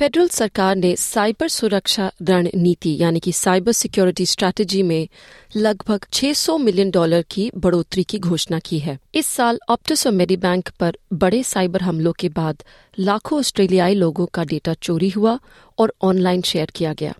Federal सरकार ने cyber सुरक्षा रणनीति, यानी कि साइबर सिक्योरिटी स्ट्रैटेजी में लगभग 600 मिलियन डॉलर की बढ़ोतरी की घोषणा की है। इस साल ऑप्टस और मेडीबैंक पर बड़े साइबर हमलों के बाद लाखों ऑस्ट्रेलियाई लोगों का डेटा चोरी हुआ और ऑनलाइन शेयर किया गया।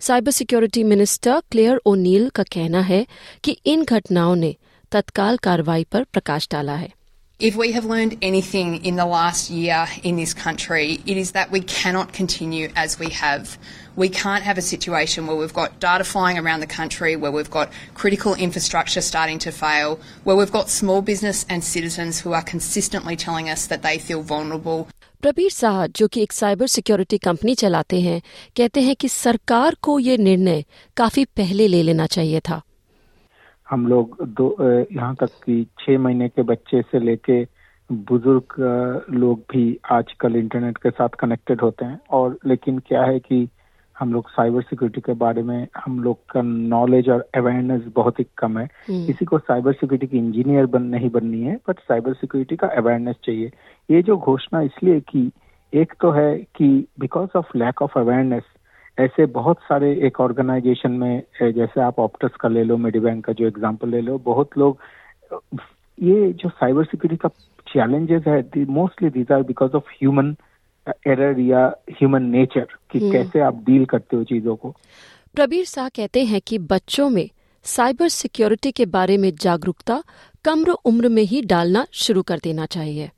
Cyber security minister Clare O'Neil का कहना है कि इन घटनाओं ने तत्काल कार्रवाई पर प्रकाश डाला है। If we have learned anything in the last year in this country, it is that we cannot continue as we have. We can't have a situation where we've got data flying around the country, where we've got critical infrastructure starting to fail, where we've got small business and citizens who are consistently telling us that they feel vulnerable. Prabir Shah जो कि एक cyber security company चलाते हैं कहते हैं कि सरकार को ये निर्णय काफ़ी पहले ले लेना चाहिए था हम लोग दो यहाँ तक कि छह महीने के बच्चे से लेके बुज़ुर्ग लोग भी आजकल इंटरनेट के साथ कनेक्टेड होते हैं। और लेकिन क्या है कि हम लोग साइबर सिक्योरिटी के बारे में हम लोग का नॉलेज और अवेयरनेस बहुत ही कम है। किसी को साइबर सिक्योरिटी की इंजीनियर बन नहीं बननी है बट साइबर सिक्योरिटी का अवेयरनेस चाहिए। ये जो घोषणा इसलिए की एक तो है कि because of lack of awareness ऐसे बहुत सारे एक ऑर्गेनाइजेशन में जैसे आप ऑप्टस का ले लो मेडिबैंक का जो एग्जांपल ले लो बहुत लोग ये जो साइबर सिक्योरिटी का चैलेंजेस है mostly these are because of human error या ह्यूमन नेचर कि कैसे आप डील करते हो चीज़ों को। प्रबीर शाह कहते हैं कि बच्चों में साइबर सिक्योरिटी के बारे में जागरूकता कम उम्र में ही डालना शुरू कर देना चाहिए।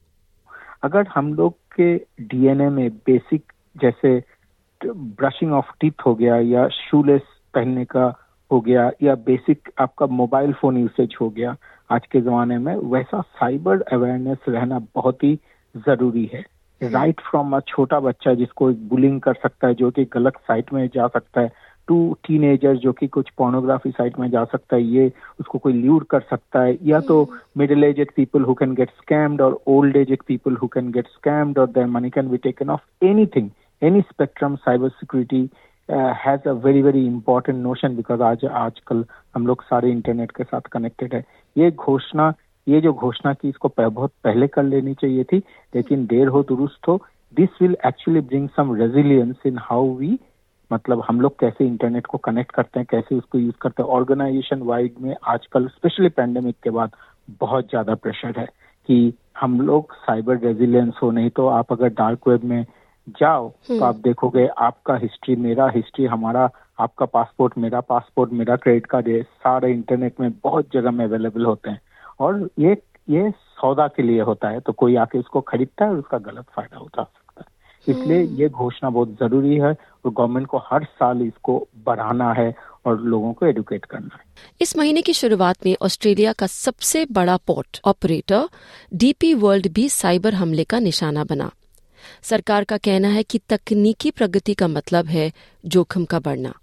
अगर हम लोग के डीएनए में बेसिक जैसे ब्रशिंग ऑफ़ टीथ हो गया या शूलेस पहनने का हो गया या बेसिक आपका मोबाइल फ़ोन यूसेज हो गया आज के जमाने में वैसा साइबर अवेयरनेस रहना बहुत ही ज़रूरी है। राइट फ्रॉम अ छोटा बच्चा जिसको बुलिंग कर सकता है जो कि गलत साइट में जा सकता है टू टीनेजर जो कि कुछ पोर्नोग्राफी साइट में जा सकता है ये उसको कोई ल्यूर कर सकता है या तो middle aged people who can get scammed और old aged people who can get scammed और their money can be taken off anything any spectrum cyber security uh, has very very important notion because आज आजकल हम लोग सारे internet के साथ connected है। ये घोषणा ये जो घोषणा की इसको बहुत पहले कर लेनी चाहिए थी लेकिन देर हो दुरुस्त हो। This will actually bring some resilience in how we मतलब हम लोग कैसे इंटरनेट को कनेक्ट करते हैं कैसे उसको यूज़ करते हैं। ऑर्गेनाइजेशन वाइड में आजकल स्पेशली पैंडेमिक के बाद बहुत ज़्यादा प्रेशर है कि हम लोग साइबर रेजिलियंस हो नहीं तो आप अगर डार्क वेब में जाओ तो आप देखोगे आपका हिस्ट्री मेरा हिस्ट्री हमारा आपका पासपोर्ट मेरा पासपोर्ट मेरा क्रेडिट कार्ड ये सारे इंटरनेट में बहुत जगह में अवेलेबल होते हैं। और ये ये सौदा के लिए होता है तो कोई आके उसको खरीदता है और उसका गलत फ़ायदा उठा सकता है। इसलिए ये घोषणा बहुत ज़रूरी है और गवर्नमेंट को हर साल इसको बढ़ाना है और लोगों को एडुकेट करना है। इस महीने की शुरुआत में ऑस्ट्रेलिया का सबसे बड़ा पोर्ट ऑपरेटर डीपी वर्ल्ड भी साइबर हमले का निशाना बना। सरकार का कहना है कि तकनीकी प्रगति का मतलब है जोखिम का बढ़ना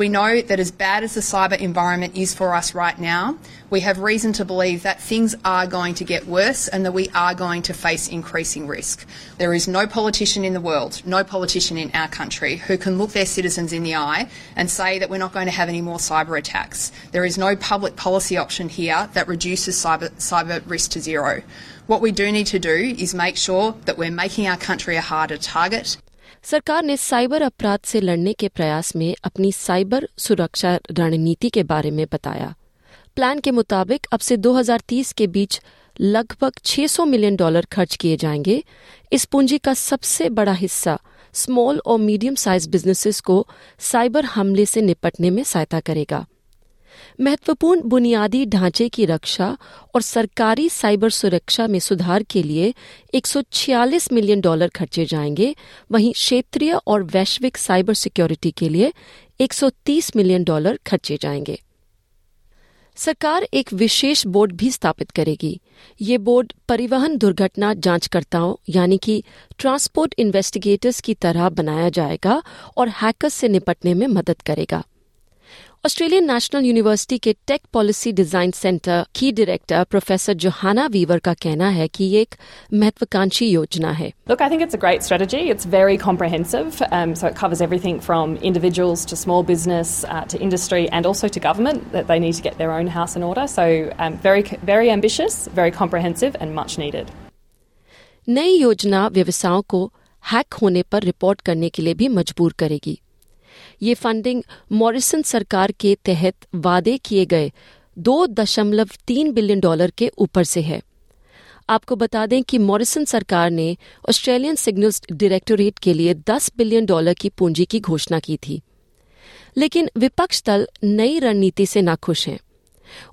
We know that as bad as the cyber environment is for us right now, we have reason to believe that things are going to get worse and that we are going to face increasing risk. There is no politician in the world, no politician in our country who can look their citizens in the eye and say that we're not going to have any more cyber attacks. There is no public policy option here that reduces cyber, cyber risk to zero. What we do need to do is make sure that we're making our country a harder target. सरकार ने cyber अपराध से लड़ने के प्रयास में अपनी cyber सुरक्षा रणनीति के बारे में बताया। प्लान के मुताबिक अब से 2030 के बीच लगभग 600 मिलियन डॉलर खर्च किए जाएँगे। इस पूंजी का सबसे बड़ा हिस्सा स्मॉल और मीडियम साइज़ बिजनेसेस को साइबर हमले से निपटने में सहायता करेगा। महत्वपूर्ण बुनियादी ढांचे की रक्षा और सरकारी साइबर सुरक्षा में सुधार के लिए 146 मिलियन डॉलर खर्चे जाएँगे। वहीं क्षेत्रीय और वैश्विक साइबर सिक्योरिटी के लिए 130 मिलियन डॉलर खर्चे जाएँगे। सरकार एक विशेष बोर्ड भी स्थापित करेगी। ये बोर्ड परिवहन दुर्घटना जांचकर्ताओं, यानी कि ट्रांसपोर्ट इन्वेस्टिगेटर्स की तरह बनाया जाएगा और हैकर्स से निपटने में मदद करेगा। ऑस्ट्रेलियन नेशनल यूनिवर्सिटी के टेक पॉलिसी डिज़ाइन सेंटर की डायरेक्टर प्रोफेसर जोहाना वीवर का कहना है कि ये एक महत्वाकांक्षी योजना है Look, I think it's a great strategy. It's very comprehensive, um, so it covers everything from individuals to small business uh, to industry and also to government that they need to get their own house in order. So um, very, very ambitious, very comprehensive, and much needed. नई योजना व्यवसायों को hack होने पर report करने के लिए भी मजबूर करेगी ये फंडिंग मॉरिसन सरकार के तहत वादे किए गए दो दशमलव तीन बिलियन डॉलर के ऊपर से है। आपको बता दें कि मॉरिसन सरकार ने ऑस्ट्रेलियन सिग्नल्स डायरेक्टोरेट के लिए 10 बिलियन डॉलर की पूंजी की घोषणा की थी। लेकिन विपक्ष दल नई रणनीति से नाखुश हैं।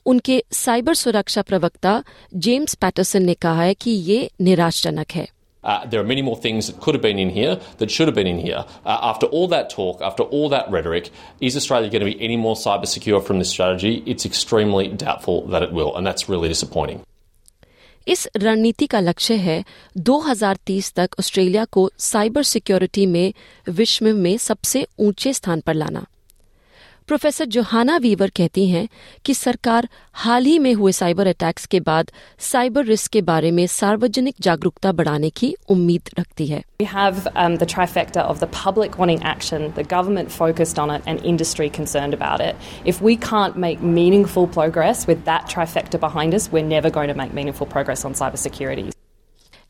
उनके साइबर सुरक्षा प्रवक्ता जेम्स पैटरसन ने कहा है कि ये निराशजनक है। Uh, there are many more things that could have been in here that should have been in here. Uh, after all that talk, after all that rhetoric, is Australia going to be any more cyber secure from this strategy? It's extremely doubtful that it will, and that's really disappointing. इस रणनीति का लक्ष्य है 2030 तक Australia को cyber security में विश्व में सबसे ऊंचे स्थान पर लाना प्रोफेसर जोहाना वीवर कहती हैं कि सरकार हाल ही में हुए साइबर अटैक्स के बाद साइबर रिस्क के बारे में सार्वजनिक जागरूकता बढ़ाने की उम्मीद रखती है We have um, the trifecta of the public wanting action, the government focused on it, and industry concerned about it. If we can't make meaningful progress with that trifecta behind us, we're never going to make meaningful progress on cybersecurity.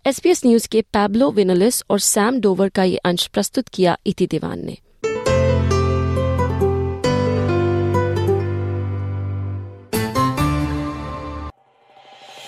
SPS news के Pablo विनोलिस और Sam Dover का ये अंश प्रस्तुत किया इति दीवान ने